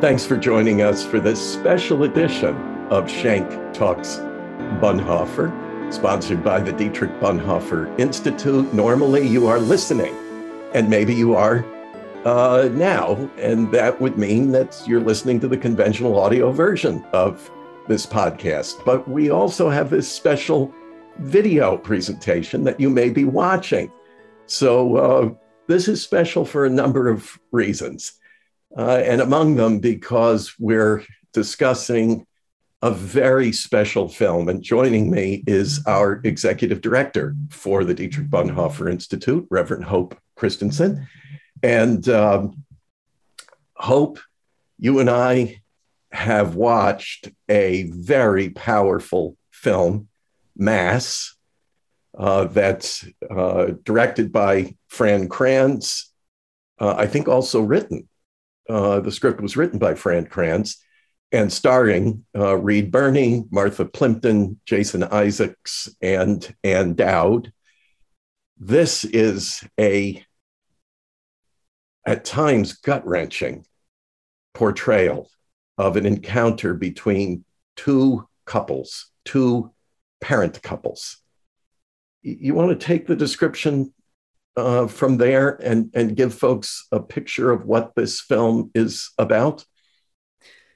Thanks for joining us for this special edition of Shank Talks Bonhoeffer, sponsored by the Dietrich Bonhoeffer Institute. Normally, you are listening, and maybe you are uh, now, and that would mean that you're listening to the conventional audio version of this podcast. But we also have this special video presentation that you may be watching. So, uh, this is special for a number of reasons uh, and among them because we're discussing a very special film. And joining me is our executive director for the Dietrich Bonhoeffer Institute, Reverend Hope Christensen. And um, Hope, you and I have watched a very powerful film, Mass, uh, that's uh, directed by Fran Kranz, uh, I think also written uh, the script was written by Fran Kranz and starring uh, Reed Birney, Martha Plimpton, Jason Isaacs, and Ann Dowd. This is a, at times, gut wrenching portrayal of an encounter between two couples, two parent couples. You want to take the description uh, from there and, and give folks a picture of what this film is about?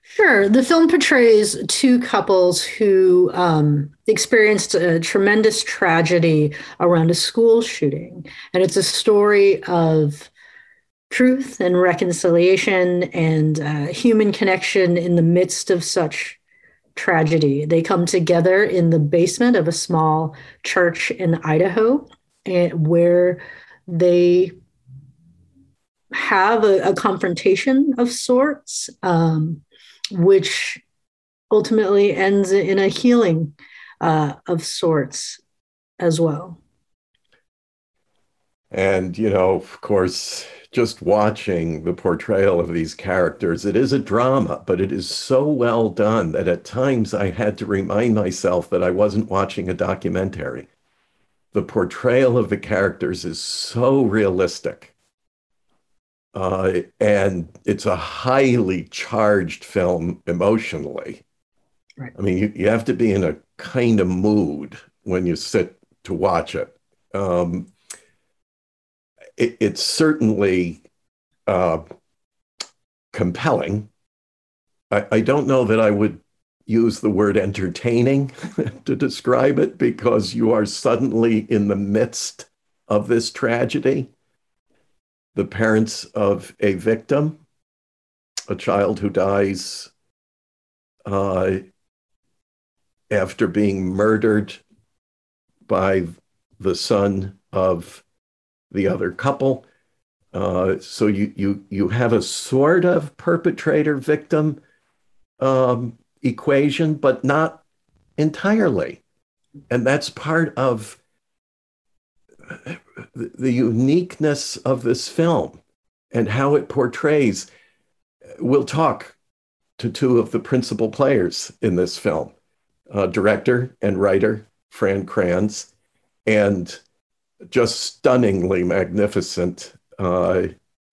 Sure. The film portrays two couples who um, experienced a tremendous tragedy around a school shooting. And it's a story of truth and reconciliation and uh, human connection in the midst of such tragedy. They come together in the basement of a small church in Idaho, and where they have a, a confrontation of sorts, um, which ultimately ends in a healing uh, of sorts as well. And, you know, of course, just watching the portrayal of these characters, it is a drama, but it is so well done that at times I had to remind myself that I wasn't watching a documentary the portrayal of the characters is so realistic. Uh, and it's a highly charged film emotionally. Right. I mean, you, you have to be in a kind of mood when you sit to watch it. Um, it it's certainly uh, compelling. I, I don't know that I would use the word entertaining to describe it because you are suddenly in the midst of this tragedy. The parents of a victim, a child who dies uh, after being murdered by the son of the other couple. Uh, so you you you have a sort of perpetrator victim um, equation, but not entirely. And that's part of the uniqueness of this film and how it portrays. We'll talk to two of the principal players in this film uh, director and writer Fran Kranz, and just stunningly magnificent uh,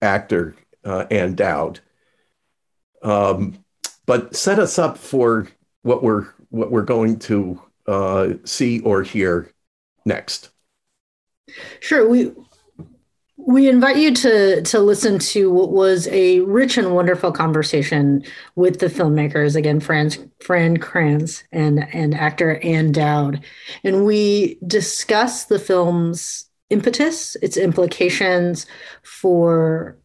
actor uh, Ann Dowd. Um, but set us up for what we're what we're going to uh, see or hear next. Sure, we we invite you to to listen to what was a rich and wonderful conversation with the filmmakers. Again, Fran Fran Kranz and and actor Ann Dowd, and we discuss the film's impetus, its implications for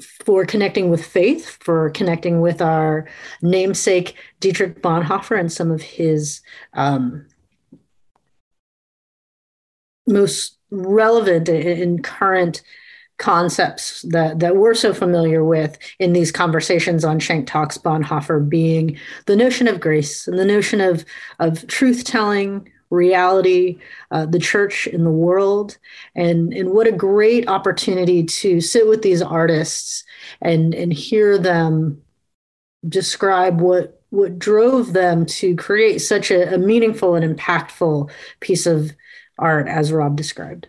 for connecting with faith, for connecting with our namesake Dietrich Bonhoeffer and some of his um, most relevant and current concepts that, that we're so familiar with in these conversations on Shank Talks Bonhoeffer being the notion of grace and the notion of, of truth telling, reality, uh, the church in the world. And, and what a great opportunity to sit with these artists and, and hear them describe what, what drove them to create such a, a meaningful and impactful piece of art as Rob described.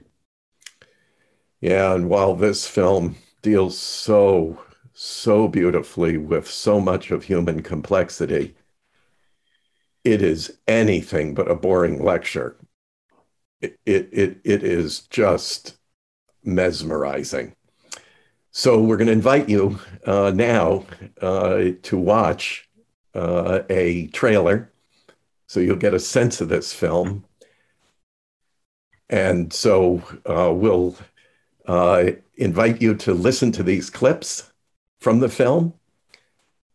Yeah, and while this film deals so so beautifully with so much of human complexity. It is anything but a boring lecture. It, it, it, it is just mesmerizing. So we're going to invite you uh, now uh, to watch uh, a trailer so you'll get a sense of this film. And so uh, we'll uh, invite you to listen to these clips from the film.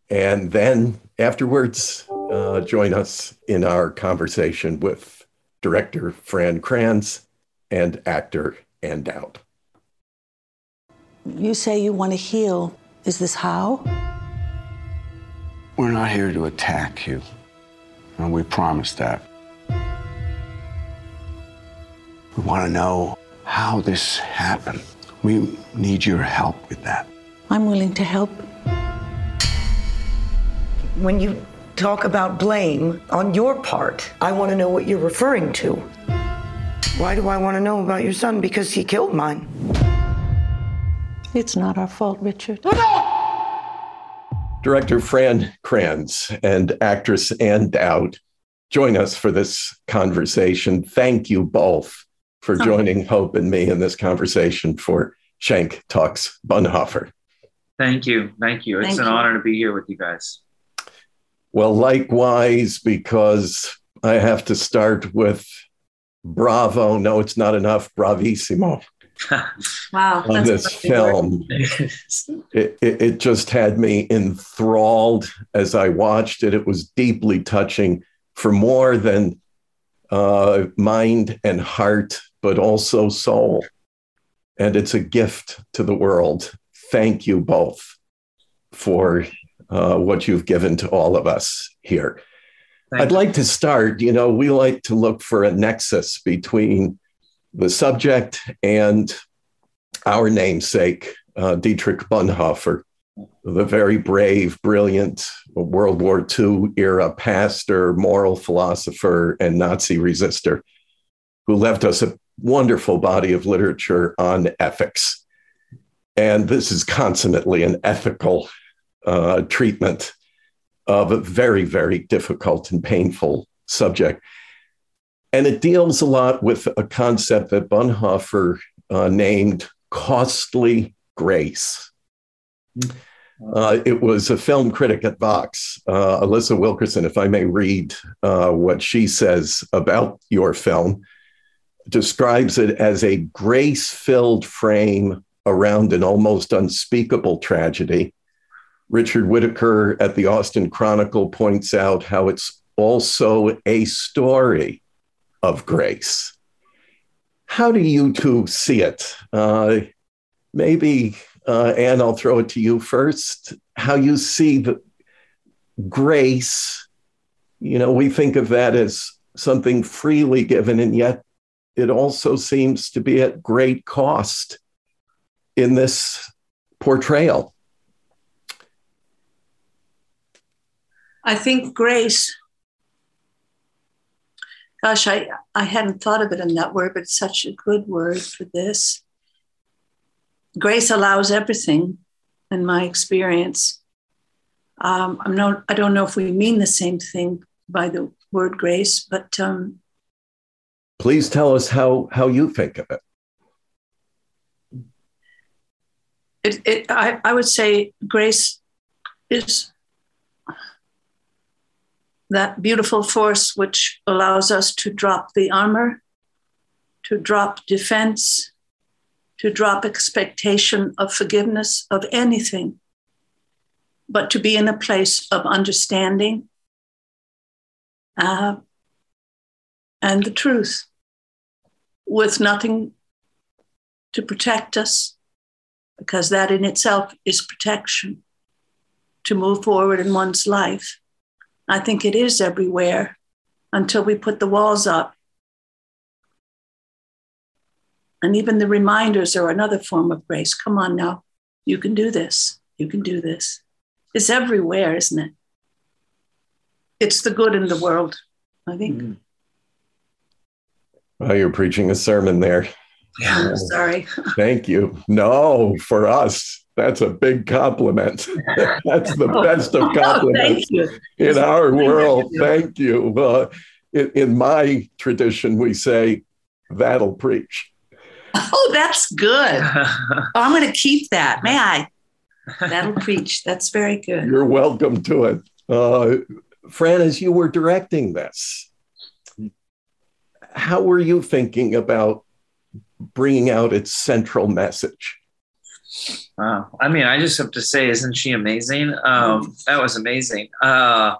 And then afterwards, uh, join us in our conversation with director Fran Kranz and actor Ann Dowd. You say you want to heal. Is this how? We're not here to attack you. And we promise that. We want to know how this happened. We need your help with that. I'm willing to help. When you talk about blame on your part, I want to know what you're referring to. Why do I want to know about your son? Because he killed mine. It's not our fault, Richard. Director Fran Kranz and actress Ann Dowd join us for this conversation. Thank you both for oh. joining Hope and me in this conversation for Shank Talks Bonhoeffer. Thank you. Thank you. It's Thank an you. honor to be here with you guys. Well, likewise, because I have to start with bravo. No, it's not enough. Bravissimo Wow. on this film. It, it, it just had me enthralled as I watched it. It was deeply touching for more than uh, mind and heart, but also soul. And it's a gift to the world. Thank you both for uh, what you've given to all of us here. Thank I'd you. like to start. You know, we like to look for a nexus between the subject and our namesake, uh, Dietrich Bonhoeffer, the very brave, brilliant World War II era pastor, moral philosopher, and Nazi resistor who left us a wonderful body of literature on ethics. And this is consummately an ethical uh, treatment of a very, very difficult and painful subject. And it deals a lot with a concept that Bonhoeffer uh, named costly grace. Uh, it was a film critic at Vox, uh, Alissa Wilkinson, if I may read uh, what she says about your film, describes it as a grace filled frame around an almost unspeakable tragedy. Richard Whitaker at the Austin Chronicle points out how it's also a story of grace. How do you two see it? Uh, maybe, uh, Ann, I'll throw it to you first. How you see the grace? You know, we think of that as something freely given, and yet it also seems to be at great cost in this portrayal. I think grace. Gosh, I, I hadn't thought of it in that word, but it's such a good word for this. Grace allows everything, in my experience. Um, I'm not, I don't know if we mean the same thing by the word grace, but um, Please tell us how, how you think of it. it, it I, I would say grace is that beautiful force which allows us to drop the armor, to drop defense, to drop expectation of forgiveness of anything, but to be in a place of understanding uh, and the truth with nothing to protect us because that in itself is protection to move forward in one's life. I think it is everywhere until we put the walls up. And even the reminders are another form of grace. Come on now, you can do this. You can do this. It's everywhere, isn't it? It's the good in the world, I think. Oh, you're preaching a sermon there. I'm sorry. Thank you. No, for us, That's a big compliment. That's the best of Oh, compliments thank you. in our world. Thank you. Uh, in, in my tradition, we say, that'll preach. Oh, that's good. Oh, I'm going to keep that. May I? That'll preach. That's very good. You're welcome to it. Uh, Fran, as you were directing this, how were you thinking about bringing out its central message? Wow. I mean, I just have to say, isn't she amazing? Um, that was amazing. Uh,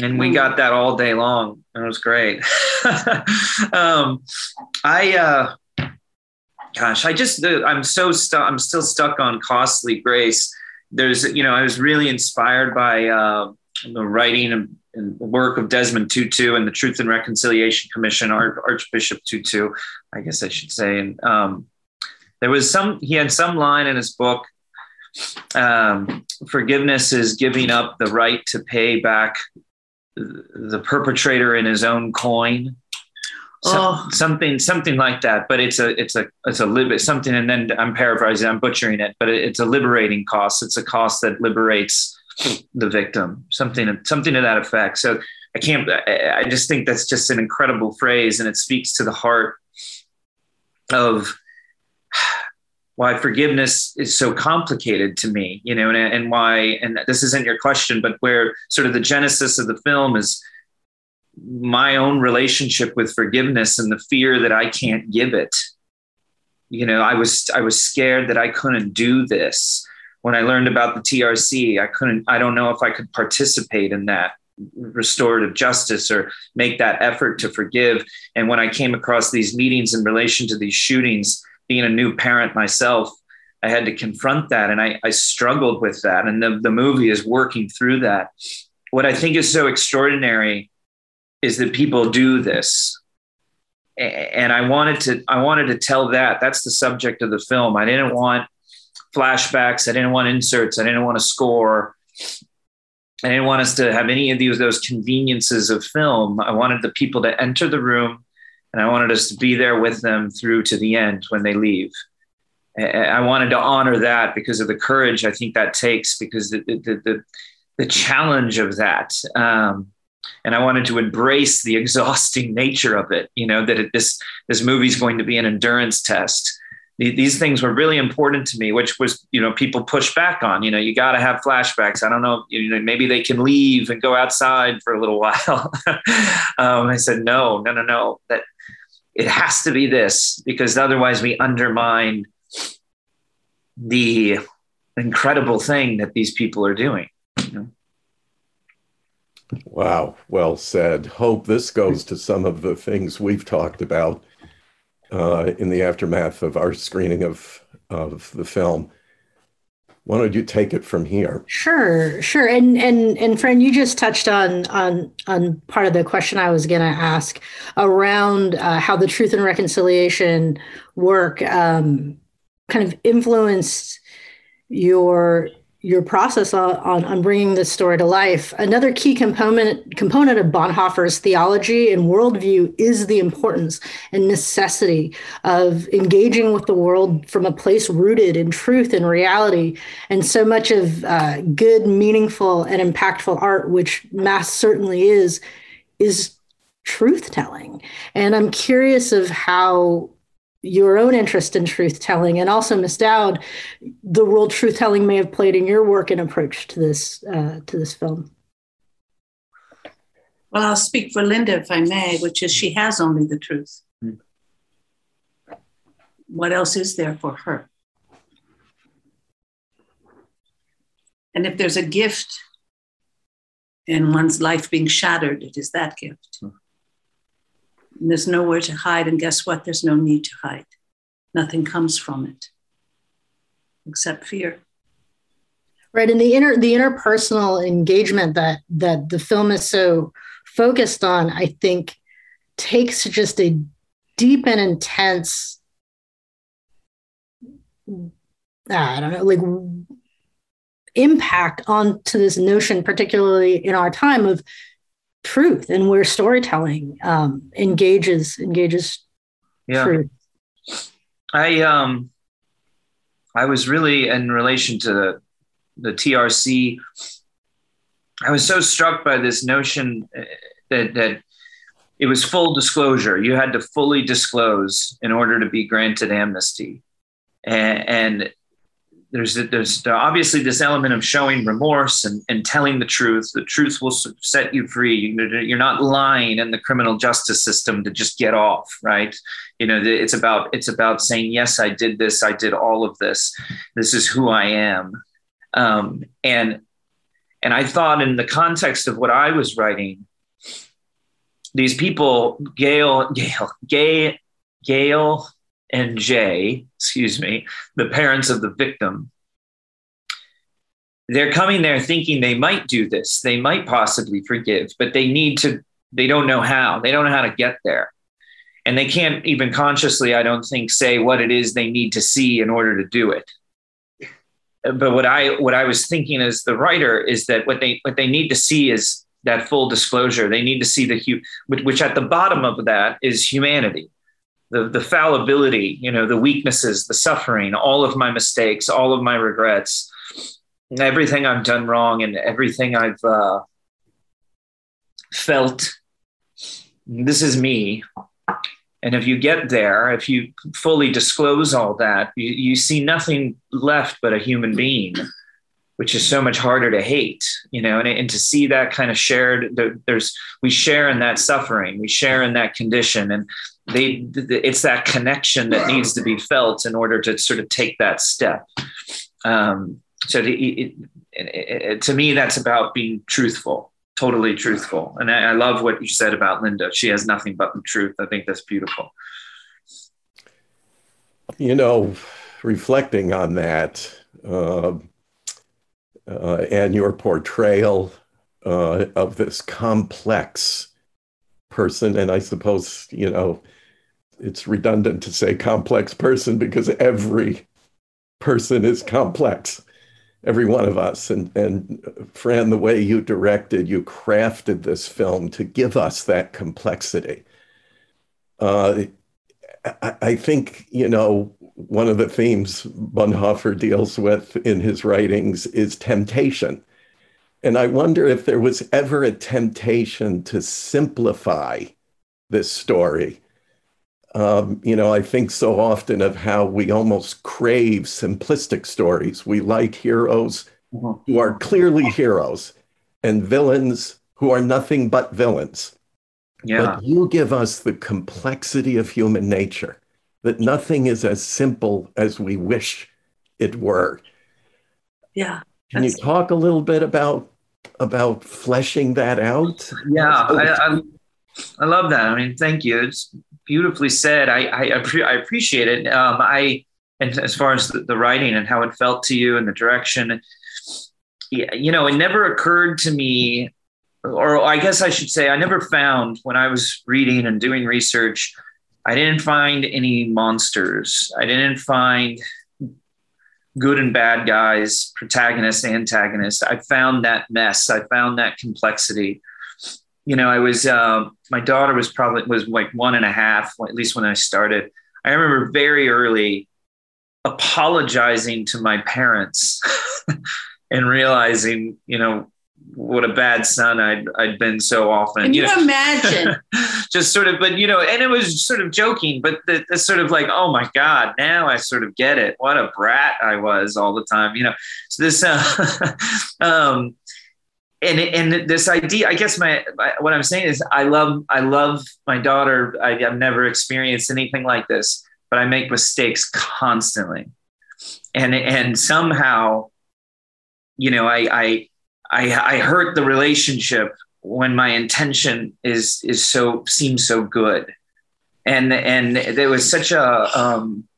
and we got that all day long. It was great. um, I, uh, gosh, I just, I'm so stuck. I'm still stuck on Costly Grace. There's, you know, I was really inspired by uh, the writing and, and work of Desmond Tutu and the Truth and Reconciliation Commission, Arch- Archbishop Tutu, I guess I should say. And um, there was some, he had some line in his book um, forgiveness is giving up the right to pay back the perpetrator in his own coin. So- Oh. something, something like that. But it's a, it's a, it's a lib- something. And then I'm paraphrasing, I'm butchering it, but it, it's a liberating cost. It's a cost that liberates the victim. Something, something to that effect. So I can't. I, I just think that's just an incredible phrase, and it speaks to the heart of why forgiveness is so complicated to me, you know, and, and why, and this isn't your question, but where sort of the genesis of the film is my own relationship with forgiveness and the fear that I can't give it. You know, I was I was scared that I couldn't do this. When I learned about the TRC, I couldn't I don't know if I could participate in that restorative justice or make that effort to forgive. And when I came across these meetings in relation to these shootings, being a new parent myself, I had to confront that and I, I struggled with that. And the, the movie is working through that. What I think is so extraordinary is that people do this. And I wanted to I wanted to tell that. That's the subject of the film. I didn't want flashbacks. I didn't want inserts. I didn't want a score. I didn't want us to have any of these those conveniences of film. I wanted the people to enter the room and I wanted us to be there with them through to the end when they leave. I wanted to honor that because of the courage I think that takes, because the the the, the challenge of that, um, and I wanted to embrace the exhausting nature of it. You know that it, this this movie is going to be an endurance test. These things were really important to me, which was you know people push back on. You know you got to have flashbacks. I don't know, you know maybe they can leave and go outside for a little while. um, I said no, no, no, no. That it has to be this because otherwise we undermine the incredible thing that these people are doing. Wow, well said. Hope this goes to some of the things we've talked about uh, in the aftermath of our screening of of the film. Why don't you take it from here? Sure, sure. And and and Fran, you just touched on on on part of the question I was going to ask around uh, how the truth and reconciliation work um, kind of influenced your your process on, on bringing this story to life. Another key component component of Bonhoeffer's theology and worldview is the importance and necessity of engaging with the world from a place rooted in truth and reality. And so much of uh, good, meaningful, and impactful art, which mass certainly is, is truth telling. And I'm curious of how your own interest in truth telling and also Miss Dowd, the role truth telling may have played in your work and approach to this uh, to this film. Well, I'll speak for Linda, if I may, which is she has only the truth. Hmm. What else is there for her? And if there's a gift in one's life being shattered, it is that gift. Hmm. And there's nowhere to hide. And guess what? There's no need to hide. Nothing comes from it except fear. Right, and the inner the interpersonal engagement that that the film is so focused on, I think, takes just a deep and intense. I don't know, like impact onto this notion, particularly in our time of truth and where storytelling um, engages engages Yeah. truth. I um I was really in relation to the, the TRC. I was so struck by this notion uh, that that it was full disclosure. You had to fully disclose in order to be granted amnesty, and, and there's there's obviously this element of showing remorse and, and telling the truth. The truth will set you free. You're not lying in the criminal justice system to just get off, right? You know, it's about it's about saying yes, I did this, I did all of this. This is who I am, um, and and I thought in the context of what I was writing, these people, Gail, Gail, Gail, Gail and Jay, excuse me, the parents of the victim, they're coming there thinking they might do this, they might possibly forgive, but they need to, they don't know how, they don't know how to get there. And they can't even consciously, I don't think, say what it is they need to see in order to do it. But what I what I was thinking as the writer is that what they what they need to see is that full disclosure. They need to see the which, which at the bottom of that is humanity the, the fallibility, you know, the weaknesses, the suffering, all of my mistakes, all of my regrets, everything I've done wrong and everything I've uh, felt. This is me. And if you get there, if you fully disclose all that, you, you see nothing left but a human being, which is so much harder to hate, you know, and, and to see that kind of shared, there's, we share in that suffering, we share in that condition. And they it's that connection that needs to be felt in order to sort of take that step. Um, so it, it, it, to me that's about being truthful totally truthful. And I, I, love what you said about linda. She has nothing but the truth. I think that's beautiful. You know reflecting on that uh, uh, and your portrayal uh, of this complex person and i suppose you know it's redundant to say complex person because every person is complex every one of us and and fran the way you directed you crafted this film to give us that complexity uh, I, I think you know one of the themes Bonhoeffer deals with in his writings is temptation. And I wonder if there was ever a temptation to simplify this story um, you know, I think so often of how we almost crave simplistic stories. We like heroes mm-hmm. who are clearly heroes and villains who are nothing but villains. Yeah. But you give us the complexity of human nature, that nothing is as simple as we wish it were. Yeah. Can you talk a little bit about about fleshing that out? Yeah, I, I, I love that. I mean, thank you. It's beautifully said. I I, I appreciate it. Um, I and as far as the, the, writing and how it felt to you and the direction, yeah, you know, it never occurred to me, or I guess I should say, I never found when I was reading and doing research, I didn't find any monsters. I didn't find good and bad guys, protagonists, antagonists. I found that mess. I found that complexity you know, I was uh, my daughter was probably was like one and a half, at least when I started. I remember very early apologizing to my parents and realizing, you know, what a bad son I'd I'd been so often. Can you, you know? imagine? just sort of, but you know, and it was sort of joking, but the, the, sort of like, oh my God, now I sort of get it. What a brat I was all the time, you know. So this, uh, um, and and this idea i guess my, my, what i'm saying is i love i love my daughter. I, have never experienced anything like this but i make mistakes constantly. And and somehow you know i i i, I hurt the relationship when my intention is is so seems so good. And and there was such a um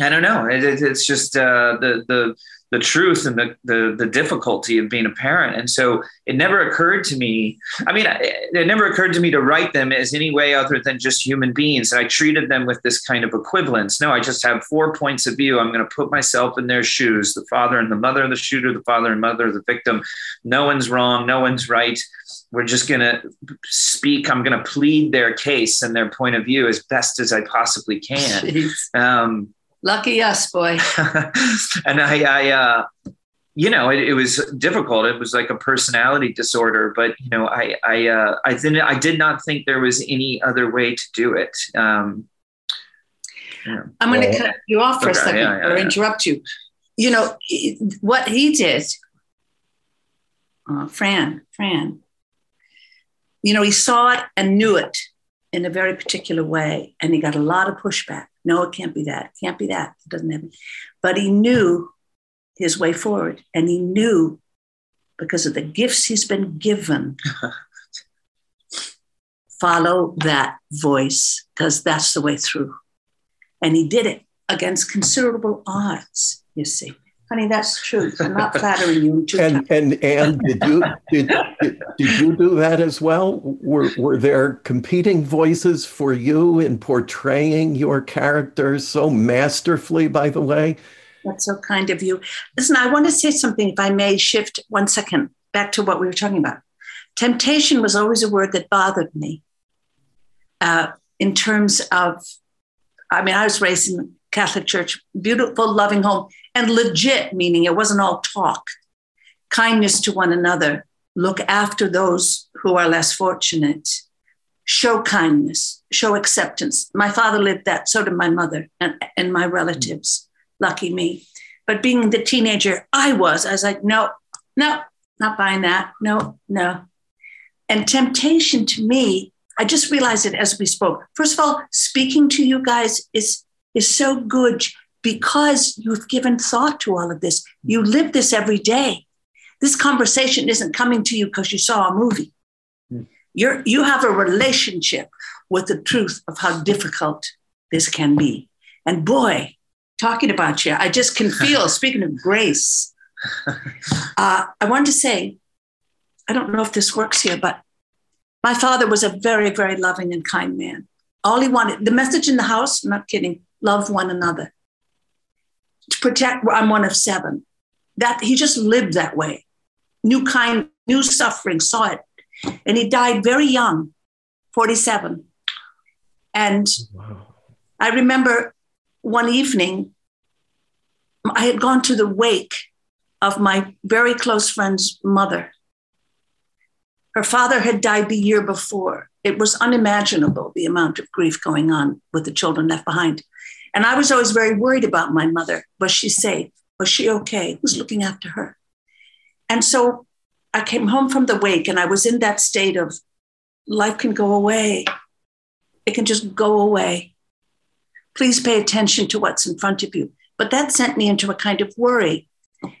I don't know. It, it, it's just uh, the the the truth and the, the, the difficulty of being a parent. And so it never occurred to me. I mean, it never occurred to me to write them as any way other than just human beings. And I treated them with this kind of equivalence. No, I just have four points of view. I'm going to put myself in their shoes: the father and the mother of the shooter, the father and mother of the victim. No one's wrong. No one's right. We're just going to speak. I'm going to plead their case and their point of view as best as I possibly can. Um, Lucky us, boy. and I, I uh, you know, it, it, was difficult. It was like a personality disorder, but you know, I, I, uh, I didn't, I did not think there was any other way to do it. Um, yeah. I'm going to cut you off for okay, a second yeah, yeah, or interrupt you. You know what he did, uh, Fran, Fran. You know, he saw it and knew it in a very particular way, and he got a lot of pushback. No, it can't be that. It can't be that. It doesn't have. But he knew his way forward. And he knew because of the gifts he's been given, follow that voice because that's the way through. And he did it against considerable odds, you see. Honey, that's true. I'm not flattering you. and and and did you did, did, did you do that as well? Were were there competing voices for you in portraying your characters so masterfully? By the way, that's so kind of you. Listen, I want to say something, if I may shift one second back to what we were talking about. Temptation was always a word that bothered me uh, in terms of, I mean, I was raised in Catholic Church, beautiful, loving home, and legit, meaning it wasn't all talk. Kindness to one another, look after those who are less fortunate, show kindness, show acceptance. My father lived that, so did my mother and, and my relatives lucky me. But being the teenager I was, I was like, no, no, not buying that. No, no. And temptation to me, I just realized it as we spoke. First of all, speaking to you guys is is so good because you've given thought to all of this. You live this every day. This conversation isn't coming to you because you saw a movie. Mm. You're you have a relationship with the truth of how difficult this can be. And boy, talking about you. I just can feel, speaking of grace, uh, I wanted to say, I don't know if this works here, but my father was a very, very loving and kind man. All he wanted, the message in the house, I'm not kidding, love one another. To protect, I'm one of seven. That he just lived that way. Knew kind, knew suffering, saw it. And he died very young, 47. And wow. I remember one evening, I had gone to the wake of my very close friend's mother. Her father had died the year before. It was unimaginable the amount of grief going on with the children left behind. And I was always very worried about my mother. Was she safe? Was she okay? Who's looking after her? And so I came home from the wake and I was in that state of life can go away. It can just go away. Please pay attention to what's in front of you. But that sent me into a kind of worry.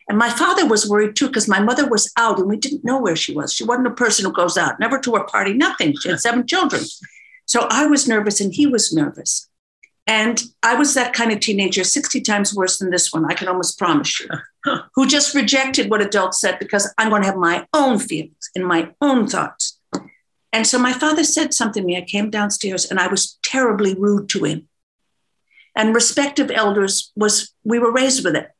And my father was worried too because my mother was out and we didn't know where she was. She wasn't a person who goes out, never to a party, nothing. She had seven children. So I was nervous and he was nervous. And I was that kind of teenager, 60 times worse than this one, I can almost promise you, who just rejected what adults said because I'm going to have my own feelings and my own thoughts. And so my father said something to me. I came downstairs and I was terribly rude to him. And respect of elders was we were raised with it.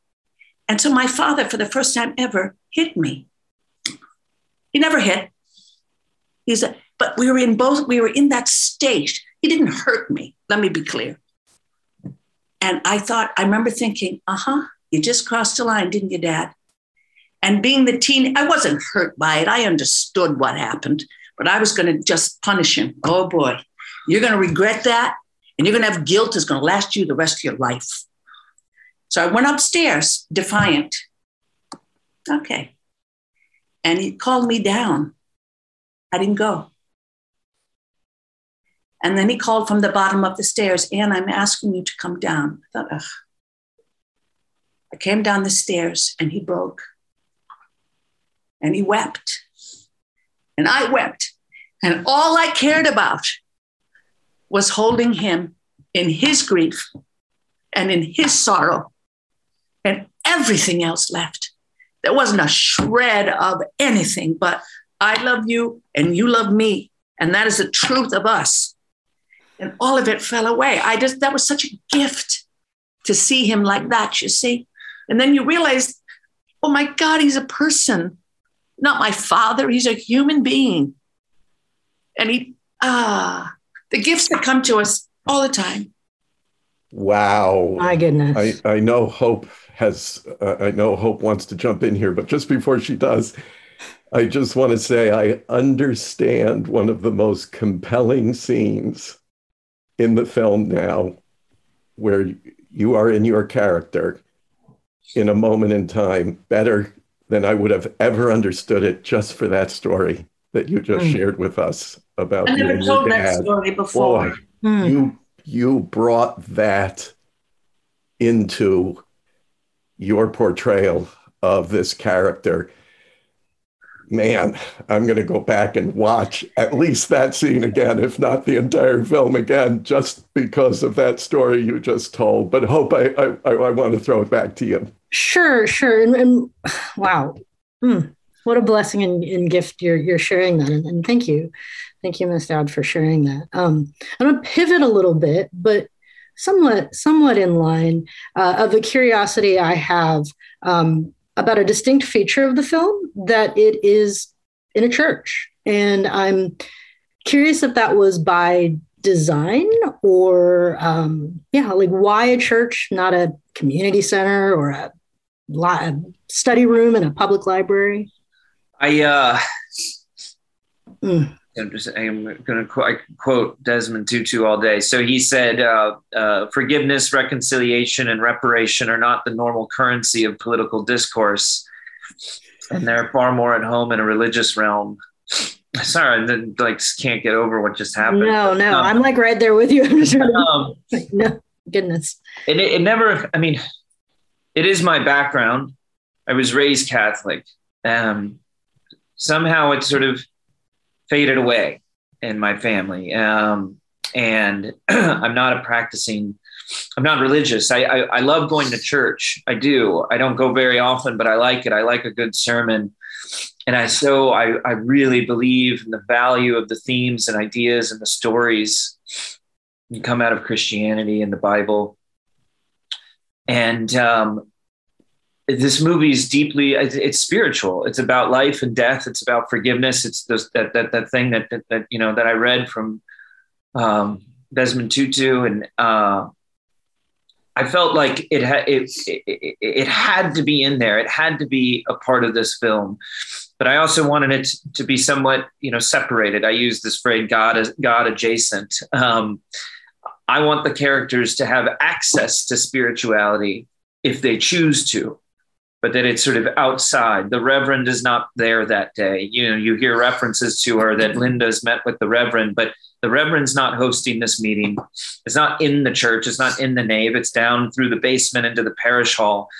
And so my father for the first time ever hit me. He never hit. He's a but we were in both we were in that state. He didn't hurt me let me be clear and i thought i remember thinking uh-huh you just crossed the line didn't you dad and being the teen i wasn't hurt by it i understood what happened but i was going to just punish him oh boy you're going to regret that and you're going to have guilt that's going to last you the rest of your life. So I went upstairs, defiant. Okay. And he called me down. I didn't go. And then he called from the bottom of the stairs, and I'm asking you to come down. I thought, ugh. I came down the stairs and he broke. And he wept. And I wept. And all I cared about was holding him in his grief and in his sorrow, and everything else left. There wasn't a shred of anything but I love you and you love me. And that is the truth of us. And all of it fell away. I just, that was such a gift to see him like that, you see. And then you realize, oh my God, he's a person, not my father. He's a human being. And he, ah, the gifts that come to us all the time. Wow. My goodness. I, I know Hope has, uh, I know Hope wants to jump in here, but just before she does, I just want to say I understand one of the most compelling scenes in the film now where you are in your character in a moment in time better than I would have ever understood it just for that story that you just mm. shared with us about I never told that story before. Boy, mm. You you brought that into your portrayal of this character man, I'm going to go back and watch at least that scene again, if not the entire film again, just because of that story you just told. But Hope, I I, I want to throw it back to you. Sure, sure, and, and wow, hmm. what a blessing and, and, gift you're you're sharing that, and, and thank you, thank you, Miss Dowd, for sharing that. Um, I'm going to pivot a little bit, but somewhat somewhat in line uh, of a curiosity I have. Um, about a distinct feature of the film that it is in a church. And I'm curious if that was by design or, um, yeah, like why a church, not a community center or a, a study room in a public library? I, uh, mm. I'm just I'm going to quote, Desmond Tutu all day. So he said, uh, uh, "Forgiveness, reconciliation, and reparation are not the normal currency of political discourse, and they're far more at home in a religious realm." Sorry, I didn't, like can't get over what just happened. No, no, um, I'm like right there with you. um, no, goodness. And it, it never. I mean, it is my background. I was raised Catholic. Um, somehow it sort of faded away in my family. Um, and I'm not a practicing, I'm not religious. I, I, I, love going to church. I do. I don't go very often, but I like it. I like a good sermon. And I so I, I really believe in the value of the themes and ideas and the stories that come out of Christianity and the Bible. And um, this movie is deeply it's spiritual. It's about life and death. It's about forgiveness. It's this, that, that that thing that, that, that you know that i read from um, desmond tutu. And uh, i felt like it had it, it, it had to be in there. It had to be a part of this film. But i also wanted it to be somewhat you know separated. I use this phrase god god adjacent. Um, i want the characters to have access to spirituality if they choose to but that it's sort of outside. The Reverend is not there that day. You know, you hear references to her that Linda's met with the Reverend, but the Reverend's not hosting this meeting. It's not in the church. It's not in the nave. It's down through the basement into the parish hall.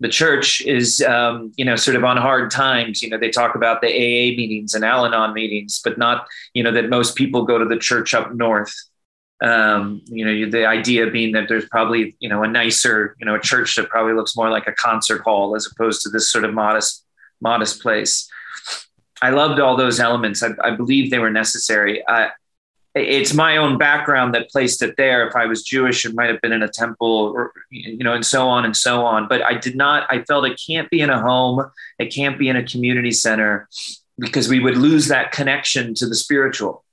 The church is, um, you know, sort of on hard times. You know, they talk about the AA meetings and Al Anon meetings, but not, you know, that most people go to the church up north um, you know, the idea being that there's probably, you know, a nicer, you know, a church that probably looks more like a concert hall as opposed to this sort of modest, modest place. I loved all those elements. I, I believe they were necessary. I, it's my own background that placed it there. If I was Jewish, it might have been in a temple, or you know, and so on and so on. But I did not. I felt it can't be in a home. It can't be in a community center because we would lose that connection to the spiritual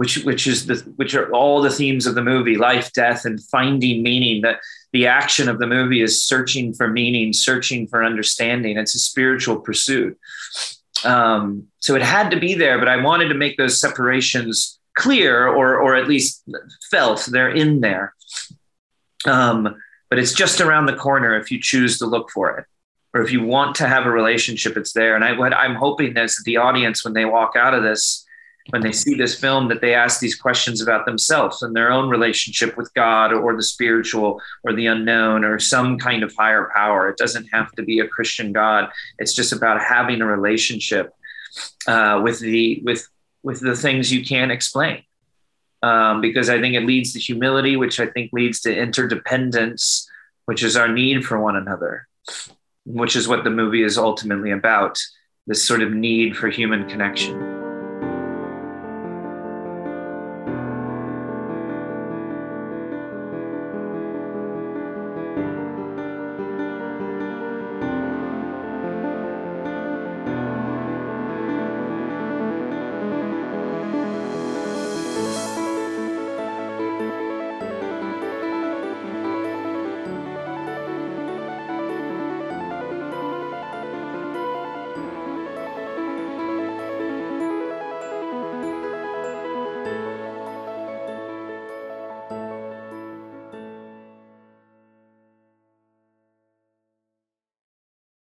which which is the which are all the themes of the movie life death and finding meaning. That the action of the movie is searching for meaning searching for understanding. It's a spiritual pursuit. Um, so it had to be there but i wanted to make those separations clear or or at least felt they're in there. Um, but it's just around the corner if you choose to look for it or if you want to have a relationship it's there. And I, what i'm hoping is that the audience when they walk out of this when they see this film that they ask these questions about themselves and their own relationship with God or the spiritual or the unknown or some kind of higher power. It doesn't have to be a Christian God. It's just about having a relationship uh, with the with with the things you can't explain. Um, because I think it leads to humility, which I think leads to interdependence, which is our need for one another, which is what the movie is ultimately about this sort of need for human connection.